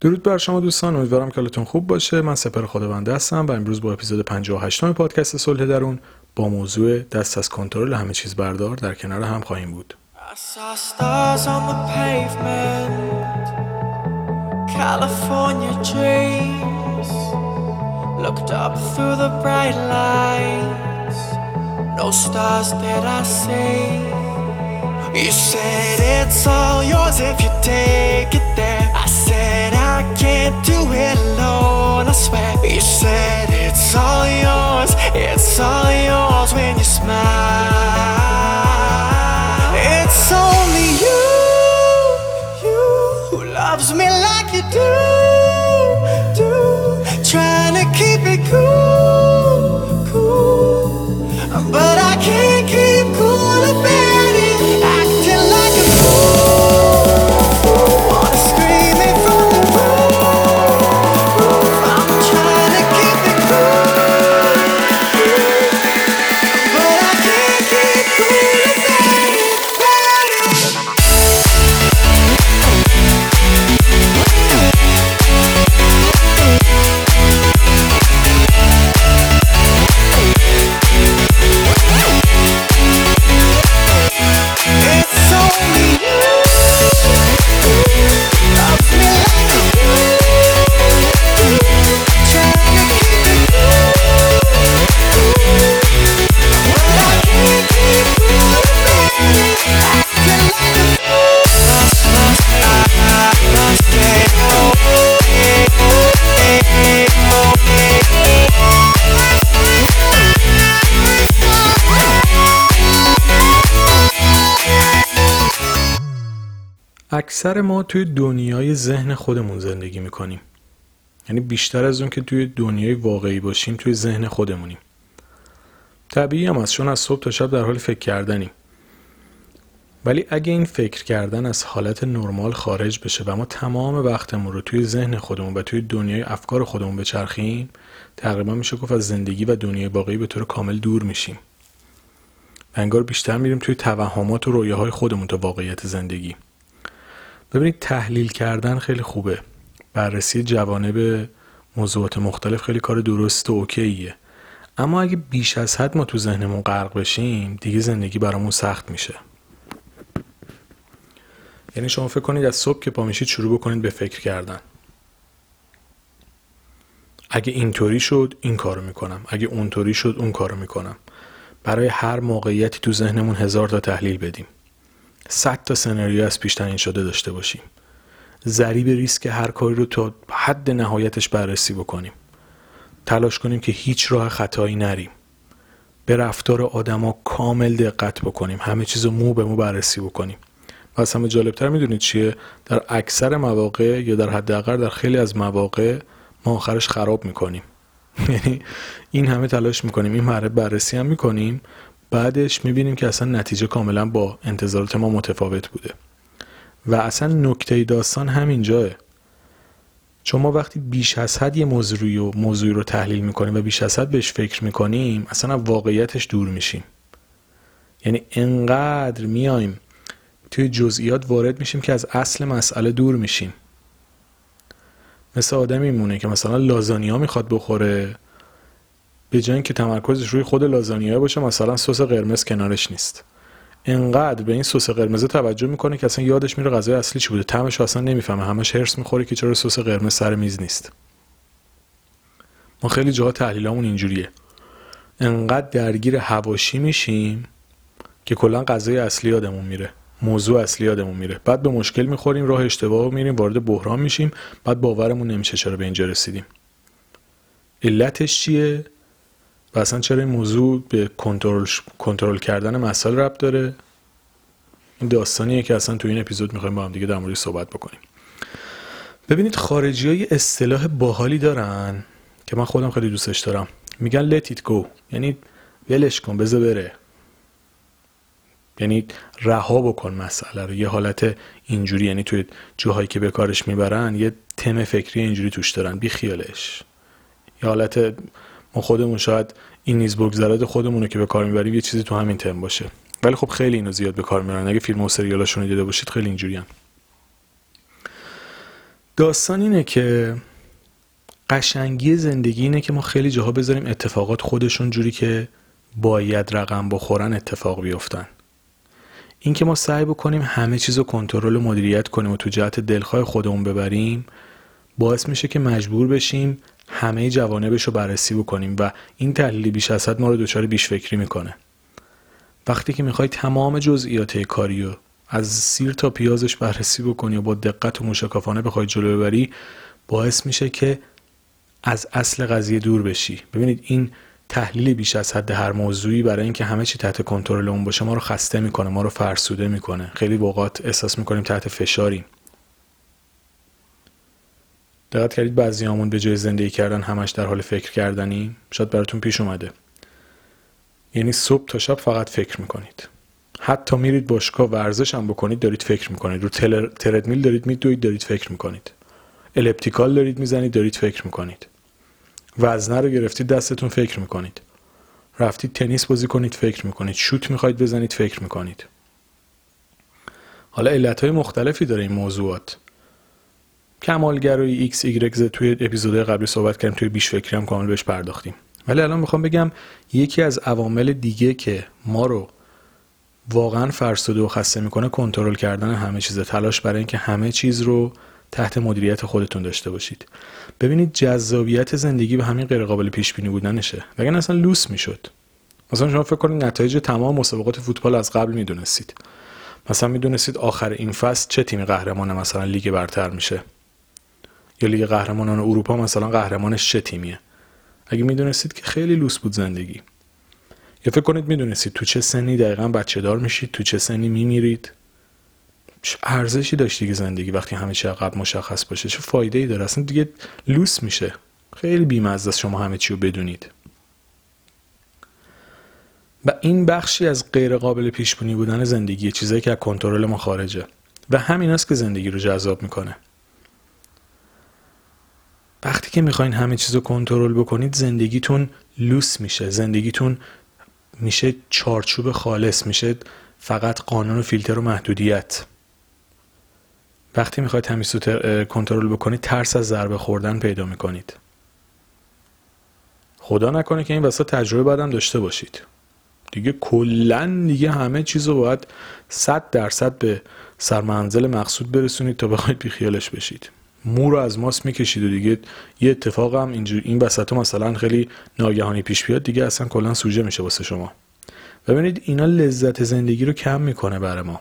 درود بر شما دوستان امیدوارم که حالتون خوب باشه. من سپر خداونده هستم و امروز با اپیزود 58 پادکست صلح درون با موضوع دست از کنترل همه چیز بردار در کنار هم خواهیم بود. You اکثر ما توی دنیای ذهن خودمون زندگی می‌کنیم. یعنی بیشتر از اون که توی دنیای واقعی باشیم توی ذهن خودمونیم. طبیعی هم از چون از صبح تا شب در حال فکر کردنیم. ولی اگه این فکر کردن از حالت نرمال خارج بشه و ما تمام وقتمون رو توی ذهن خودمون و توی دنیای افکار خودمون بچرخیم تقریبا میشه گفت از زندگی و دنیای واقعی به طور کامل دور میشیم. انگار بیشتر میریم توی توهمات و رویاهای خودمون تا واقعیت زندگی. ببینید تحلیل کردن خیلی خوبه. بررسی جوانب موضوعات مختلف خیلی کار درست و اوکیه. اما اگه بیش از حد ما تو ذهنمون غرق بشیم دیگه زندگی برامون سخت میشه. یعنی شما فکر کنید از صبح که پا میشید شروع بکنید به فکر کردن. اگه اینطوری شد این کارو می‌کنم. اگه اونطوری شد اون کارو می‌کنم. برای هر موقعیتی تو ذهنمون هزار تا تحلیل بدیم. صد تا سناریو از پیش تعیین شده داشته باشیم. ضریب ریسک هر کاری رو تا حد نهایتش بررسی بکنیم. تلاش کنیم که هیچ راه خطایی نریم. به رفتار آدما کامل دقت بکنیم. همه چیز رو مو به مو بررسی بکنیم. و از همه جالبتر می‌دونید چیه؟ در اکثر مواقع یا در حداقل در خیلی از مواقع ما آخرش خراب می‌کنیم. یعنی این همه تلاش می‌کنیم. این مرحله بررسی هم می‌کنیم. بعدش می‌بینیم که اصلا نتیجه کاملا با انتظارات ما متفاوت بوده. و اصلا نکته داستان همینجاه چون ما وقتی بیش از حد یه موضوعی و موضوعی رو تحلیل می‌کنیم و بیش از حد بهش فکر می‌کنیم اصلا واقعیتش دور میشیم. یعنی انقدر میایم توی جزئیات وارد میشیم که از اصل مسئله دور میشیم. مثل آدمی میمونه که مثلا لازانیا می‌خواد بخوره به جای اینکه تمرکزش روی خود لازانیا باشه مثلا سس قرمز کنارش نیست. انقدر به این سس قرمز توجه می‌کنه که اصلا یادش میره غذای اصلی چی بوده. طعمش اصلا نمی‌فهمه. همش هرس می‌خوره که چرا سس قرمز سر میز نیست. ما خیلی جاها تحلیلامون اینجوریه. انقدر درگیر هواشی میشیم که کلا غذای اصلی یادمون میره. موضوع اصلی یادمون میره. بعد به مشکل می‌خوریم راه اشتباه میریم وارد بحران میشیم بعد باورمون نمیشه چرا به اینجا رسیدیم. علتش چیه؟ و اصلا چرا این موضوع به کنترل کنترل کردن مسائل ربط داره؟ این داستانیه که اصلا تو این اپیزود می‌خوایم با هم دیگه در موردش صحبت بکنیم. ببینید خارجی های اصطلاح باحالی دارن که من خودم خیلی دوستش دارم. میگن let it go. یعنی ولش کن بذار بره. یعنی رها بکن مسئله رو. یه حالت اینجوری یعنی توی جاهایی که به کارش می‌برن یه تم فکری اینجوری توش دارن. بی خیالش یه حالت ما خودمون شاید این نیز بگذرد خودمون که به کار می‌بریم یه چیزی تو همین تم باشه. ولی خب خیلی اینو زیاد به کار می‌برن. اگه فیلم و سریالاشون رو دیده باشید خیلی اینجوری هم. داستان اینه که قشنگی زندگی اینه که ما خیلی جاها بذاریم اتفاقات خودشون جوری که باید رقم بخورن اتفاق بیفتن. اینکه ما سعی بکنیم همه چیز رو کنترل و مدیریت کنیم و تو جهت دلخواه خودمون ببریم باعث میشه که مجبور بشیم همه جوانبش رو بررسی بکنیم و این تحلیل بیش از حد ما رو دچار بیش فکری می‌کنه. وقتی که می‌خوای تمام جزئیات کاری رو از سیر تا پیازش بررسی بکنی و با دقت و مشکافانه بخوای جلو ببری باعث میشه که از اصل قضیه دور بشی. ببینید این تحلیل بیش از حد هر موضوعی برای اینکه همه چی تحت کنترل اون باشه ما رو خسته می‌کنه ما رو فرسوده می‌کنه. خیلی اوقات احساس می‌کنیم تحت فشاریم. دقت کردید بعضیامون به جای زندگی کردن همش در حال فکر کردنی شاید براتون پیش اومده. یعنی صبح تا شب فقط فکر می‌کنید. حتی میرید باشگاه ورزش هم بکنید دارید فکر می‌کنید. رو تردمیل دارید میدوید دارید فکر می‌کنید. elliptical دارید می‌زنید دارید فکر می‌کنید. وزنه رو گرفتید دستتون فکر می‌کنید. رفتید تنیس بازی کنید فکر می‌کنید. شوت می‌خواید بزنید فکر می‌کنید. حالا علت های مختلفی داره این موضوعات. کمالگرایی ایکس ایگرگ توی اپیزودهای قبلی صحبت کردیم توی بیش فکری هم کامل بهش پرداختیم. ولی الان می‌خوام بگم یکی از عوامل دیگه که ما رو واقعا فرسوده و خسته می‌کنه کنترل کردن همه چیز تلاش برای اینکه همه چیز رو تحت مدیریت خودتون داشته باشید. ببینید جذابیت زندگی به همین غیر قابل پیش بینی بودنشه. وگرنه اصلا لوس می‌شد. مثلا شما فکر کنید نتایج تمام مسابقات فوتبال از قبل می‌دونستید. مثلا می‌دونستید آخر این فصل چه تیمی قهرمان مثلا لیگ برتر میشه. یا لیگ قهرمانان اروپا مثلا قهرمانش چه تیمیه؟ اگه می‌دونستید که خیلی لوس بود زندگی. یا فکر کنید می‌دونستید تو چه سنی دقیقا بچه دار میشید تو چه سنی میمیرید. چه ارزشی داشت دیگه زندگی وقتی همه چی قبل مشخص باشه؟ چه فایده ای داره؟ اصلا دیگه لوس میشه. خیلی بیمزه است شما همه چی رو بدونید. و این بخشی از غیر قابل پیش بودن زندگی چیزایی که از کنترل ما خارجه. و همین است که زندگی رو جذاب می‌کنه. وقتی که می‌خواین همه چیز رو کنترل بکنید زندگیتون لوس میشه. زندگیتون میشه چارچوب خالص میشه فقط قانون و فیلتر و محدودیت. وقتی می‌خواید تمیز کنترل بکنید ترس از ضربه خوردن پیدا می‌کنید. خدا نکنه که این وسط تجربه بعدم داشته باشید. دیگه کلا دیگه همه چیز رو باید صد درصد به سرمنزل مقصود برسونید تا بخواید بیخیالش بشید. مو رو از ماست می‌کشید و دیگه یه اتفاق هم اینجور این وسط مثلا خیلی ناگهانی پیش بیاد دیگه اصلا کلا سوژه میشه واسه شما. ببینید اینا لذت زندگی رو کم می‌کنه برای ما.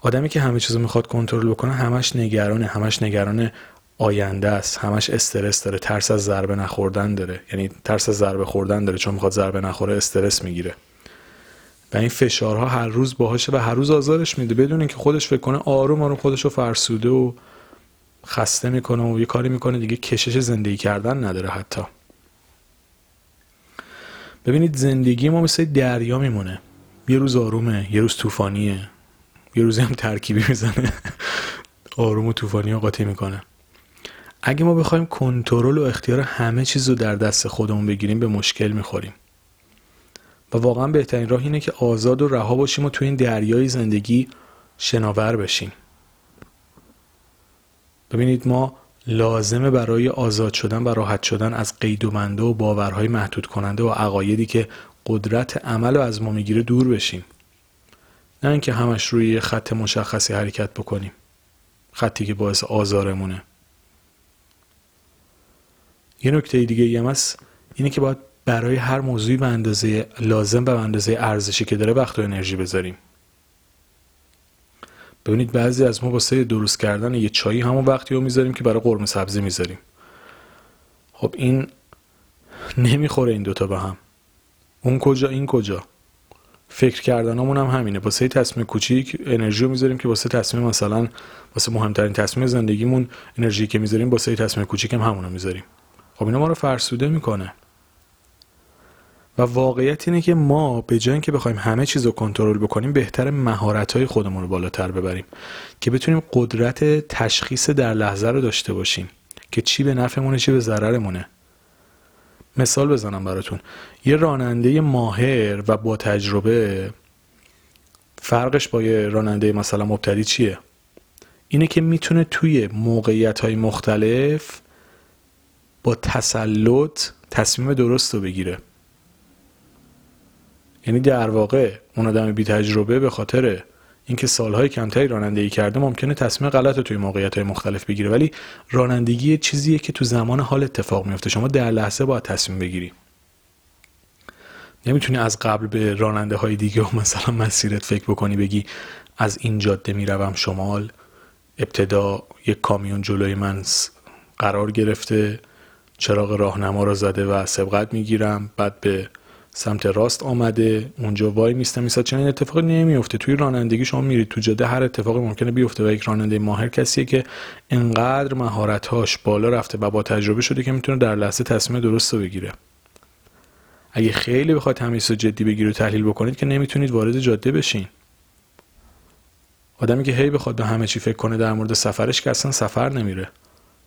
آدمی که همه چیز می‌خواد کنترل بکنه همش نگرانه همش نگران آینده است همش استرس داره ترس از ضربه نخوردن داره. یعنی ترس از ضربه خوردن داره چون می‌خواد ضربه نخوره استرس می‌گیره. و این فشارها هر روز باهاشه و هر روز آزارش میده. بدون اینکه خودش فکر کنه آروم آروم خودش رو فرسوده و خسته می‌کنه و یه کاری می‌کنه دیگه کشش زندگی کردن نداره حتی. ببینید زندگی ما مثل دریا میمونه. یه روز آرومه یه روز طوفانیه. یه روزی هم ترکیبی می‌زنه. آروم و طوفانی قاطی می‌کنه. اگه ما بخوایم کنترل و اختیار همه چیز رو در دست خودمون بگیریم به مشکل می‌خوریم. و واقعا بهترین راه اینه که آزاد و رها باشیم و تو این دریای زندگی شناور بشیم. ببینید ما لازمه برای آزاد شدن و راحت شدن از قید و منده و باورهای محدود کننده و عقایدی که قدرت عمل رو از ما می‌گیره دور بشیم. نه اینکه همش روی خط مشخصی حرکت بکنیم. خطی که باعث آزارمونه. یه نکته دیگه هم هست اینه که باید برای هر موضوعی به اندازه لازم به اندازه ارزشی که داره وقت و انرژی بذاریم. ببینید بعضی از ما واسه درست کردن یه چایی همون وقتی رو می‌ذاریم که برای قرمه سبزی می‌ذاریم. خب این نمی‌خوره این دوتا به هم. اون کجا این کجا. فکر کردنمون هم همینه. واسه تصمیم کوچیک انرژی رو می‌ذاریم که واسه تصمیم مثلا واسه مهمترین تصمیم زندگیمون انرژی که می‌ذاریم واسه تصمیم کوچیک هم همونو می‌ذاریم. خب اینا ما رو فرسوده می‌کنه. و واقعیت اینه که ما به جای اینکه بخوایم همه چیز رو کنترل بکنیم بهتر مهارت های خودمون رو بالاتر ببریم که بتونیم قدرت تشخیص در لحظه رو داشته باشیم که چی به نفعمونه چی به ضررمونه. مثال بزنم براتون. یه راننده ماهر و با تجربه فرقش با یه راننده مثلا مبتدی چیه؟ اینه که می‌تونه توی موقعیت های مختلف با تسلط تصمیم درست رو بگیره. یعنی در واقع اون آدم بی تجربه به خاطر اینکه سالهای کمتری رانندگی کرده ممکنه تصمیم غلط رو توی موقعیت های مختلف بگیره. ولی رانندگی چیزیه که تو زمان حال اتفاق میفته شما در لحظه باید تصمیم بگیری. نمی‌تونی از قبل به راننده های دیگه و مثلا مسیرت فکر بکنی بگی از این جاده می‌روم شمال. ابتدا یک کامیون جلوی من قرار گرفته. چراغ راهنما را زده و سبقت می‌گیرم. بعد به سمت راست آمده اونجا وای میستم میسا چنین اتفاقی نمیفته. توی رانندگی شما میرید تو جاده هر اتفاقی ممکنه بیفته و یک راننده ماهر کسیه که انقدر مهارتهاش بالا رفته و با تجربه شده که می‌تونه در لحظه تصمیم درست رو بگیره. اگه خیلی بخواد همه جدی بگیره و تحلیل بکنید که نمی‌تونید وارد جاده بشین. آدمی که هی بخواد به همه چی فکر کنه در مورد سفرش که اصلا سفر نمیره.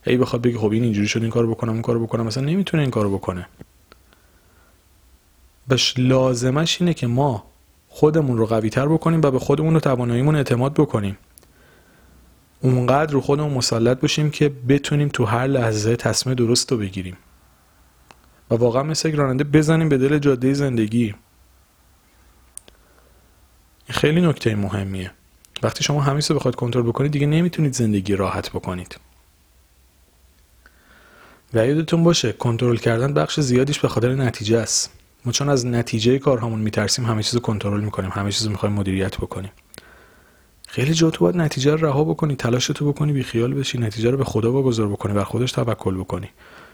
هی بخواد بگه خب این اینجوری شد این کارو بکنم این کارو بکنم مثلا نمی‌تونه این کارو بکنه. بش لازمش اینه که ما خودمون رو قوی تر بکنیم و به خودمون و تواناییمون اعتماد بکنیم. اونقدر رو خودمون مسلط باشیم که بتونیم تو هر لحظه تصمیم درست رو بگیریم. و واقعا مثل یک راننده بزنیم به دل جاده زندگی. خیلی نکته مهمیه. وقتی شما همیشه رو بخواید کنترل بکنید دیگه نمی‌تونید زندگی راحت بکنید. و یادتون باشه کنترل کردن بخش زیادیش به خاطر نتیجه است. ما چون از نتیجه کارهامون میترسیم همه چیز رو کنترل می‌کنیم همه چیز رو می‌خوایم مدیریت بکنیم. خیلی جا تو نتیجه رو رها بکنی تلاش تو بکنی بی خیال بشی نتیجه رو به خدا واگذار بکنی بر خودش توکل بکنی.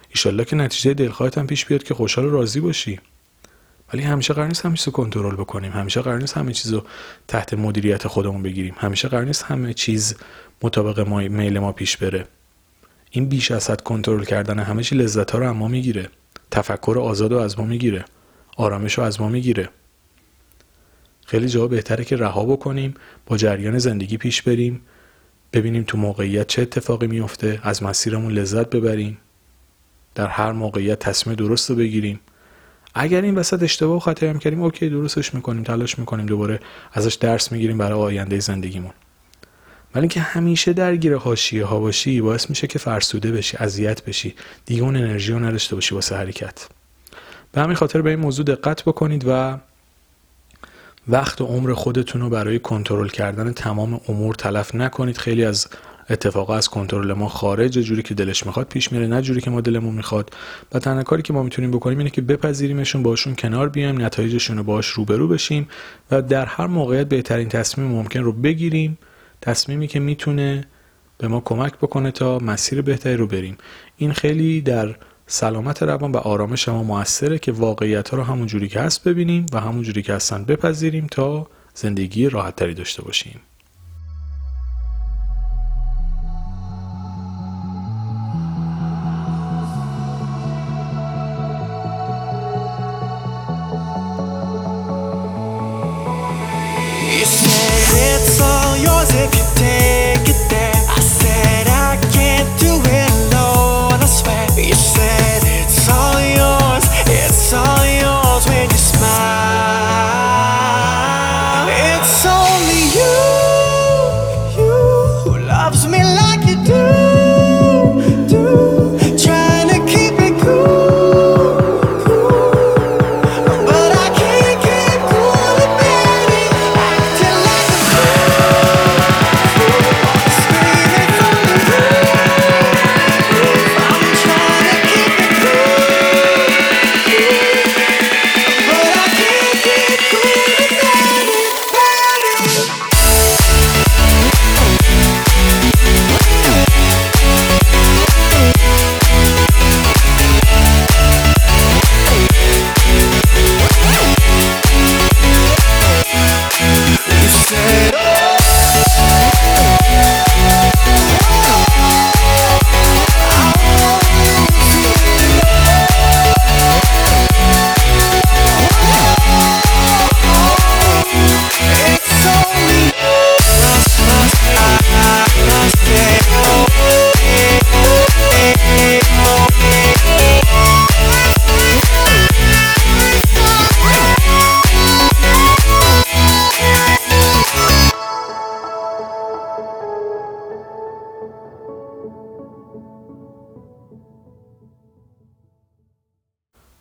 ایشالله که نتیجه دلخواهت هم پیش بیاد که خوشحال و راضی باشی. ولی همیشه قرار نیست همه چیز کنترل بکنیم. همیشه قرار نیست همه چیز رو تحت مدیریت خودمون بگیریم. همیشه قرار نیست همه چیز مطابق ما میل ما پیش بره. این بیش از حد کنترل کردن همه چی لذت ها رو ما می‌گیره. تفکر آزاد از ما می‌گیره. آرامش رو از ما می‌گیره. خیلی جا بهتره که رها بکنیم با جریان زندگی پیش بریم ببینیم تو موقعیت چه اتفاقی میفته از مسیرمون لذت ببریم در هر موقعیت تصمیم درست رو بگیریم. اگر این وسط اشتباه خطایی هم کردیم اوکی درستش می‌کنیم تلاش می‌کنیم دوباره ازش درس می‌گیریم برای آینده زندگیمون. ولی اینکه همیشه درگیر حاشیه ها باشی باعث میشه که فرسوده بشی اذیت بشی دیگه اون انرژی رو نداشته باشی واسه حرکت. به همین خاطر به این موضوع دقت بکنید و وقت و عمر خودتون رو برای کنترل کردن تمام امور تلف نکنید. خیلی از اتفاقا از کنترل ما خارج جوری که دلش می‌خواد پیش میره نه جوری که ما دلمون می‌خواد. و تنها کاری که ما می‌تونیم بکنیم اینه که بپذیریمشون باشون کنار بیایم نتایجشون رو باش روبرو بشیم و در هر موقعیت بهترین تصمیم ممکن رو بگیریم. تصمیمی که می‌تونه به ما کمک بکنه تا مسیر بهتری رو بریم. این خیلی در سلامت روان و آرامش ما موثره که واقعیت ها رو همون جوری که هست ببینیم و همون جوری که هستن بپذیریم تا زندگی راحت تری داشته باشیم.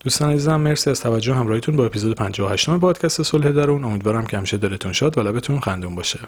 دوستان عزیزم مرسی از توجه همراهیتون با اپیزود 58 پادکست صلح درون. امیدوارم که همیشه دلتون شاد و لبتون خندون باشه.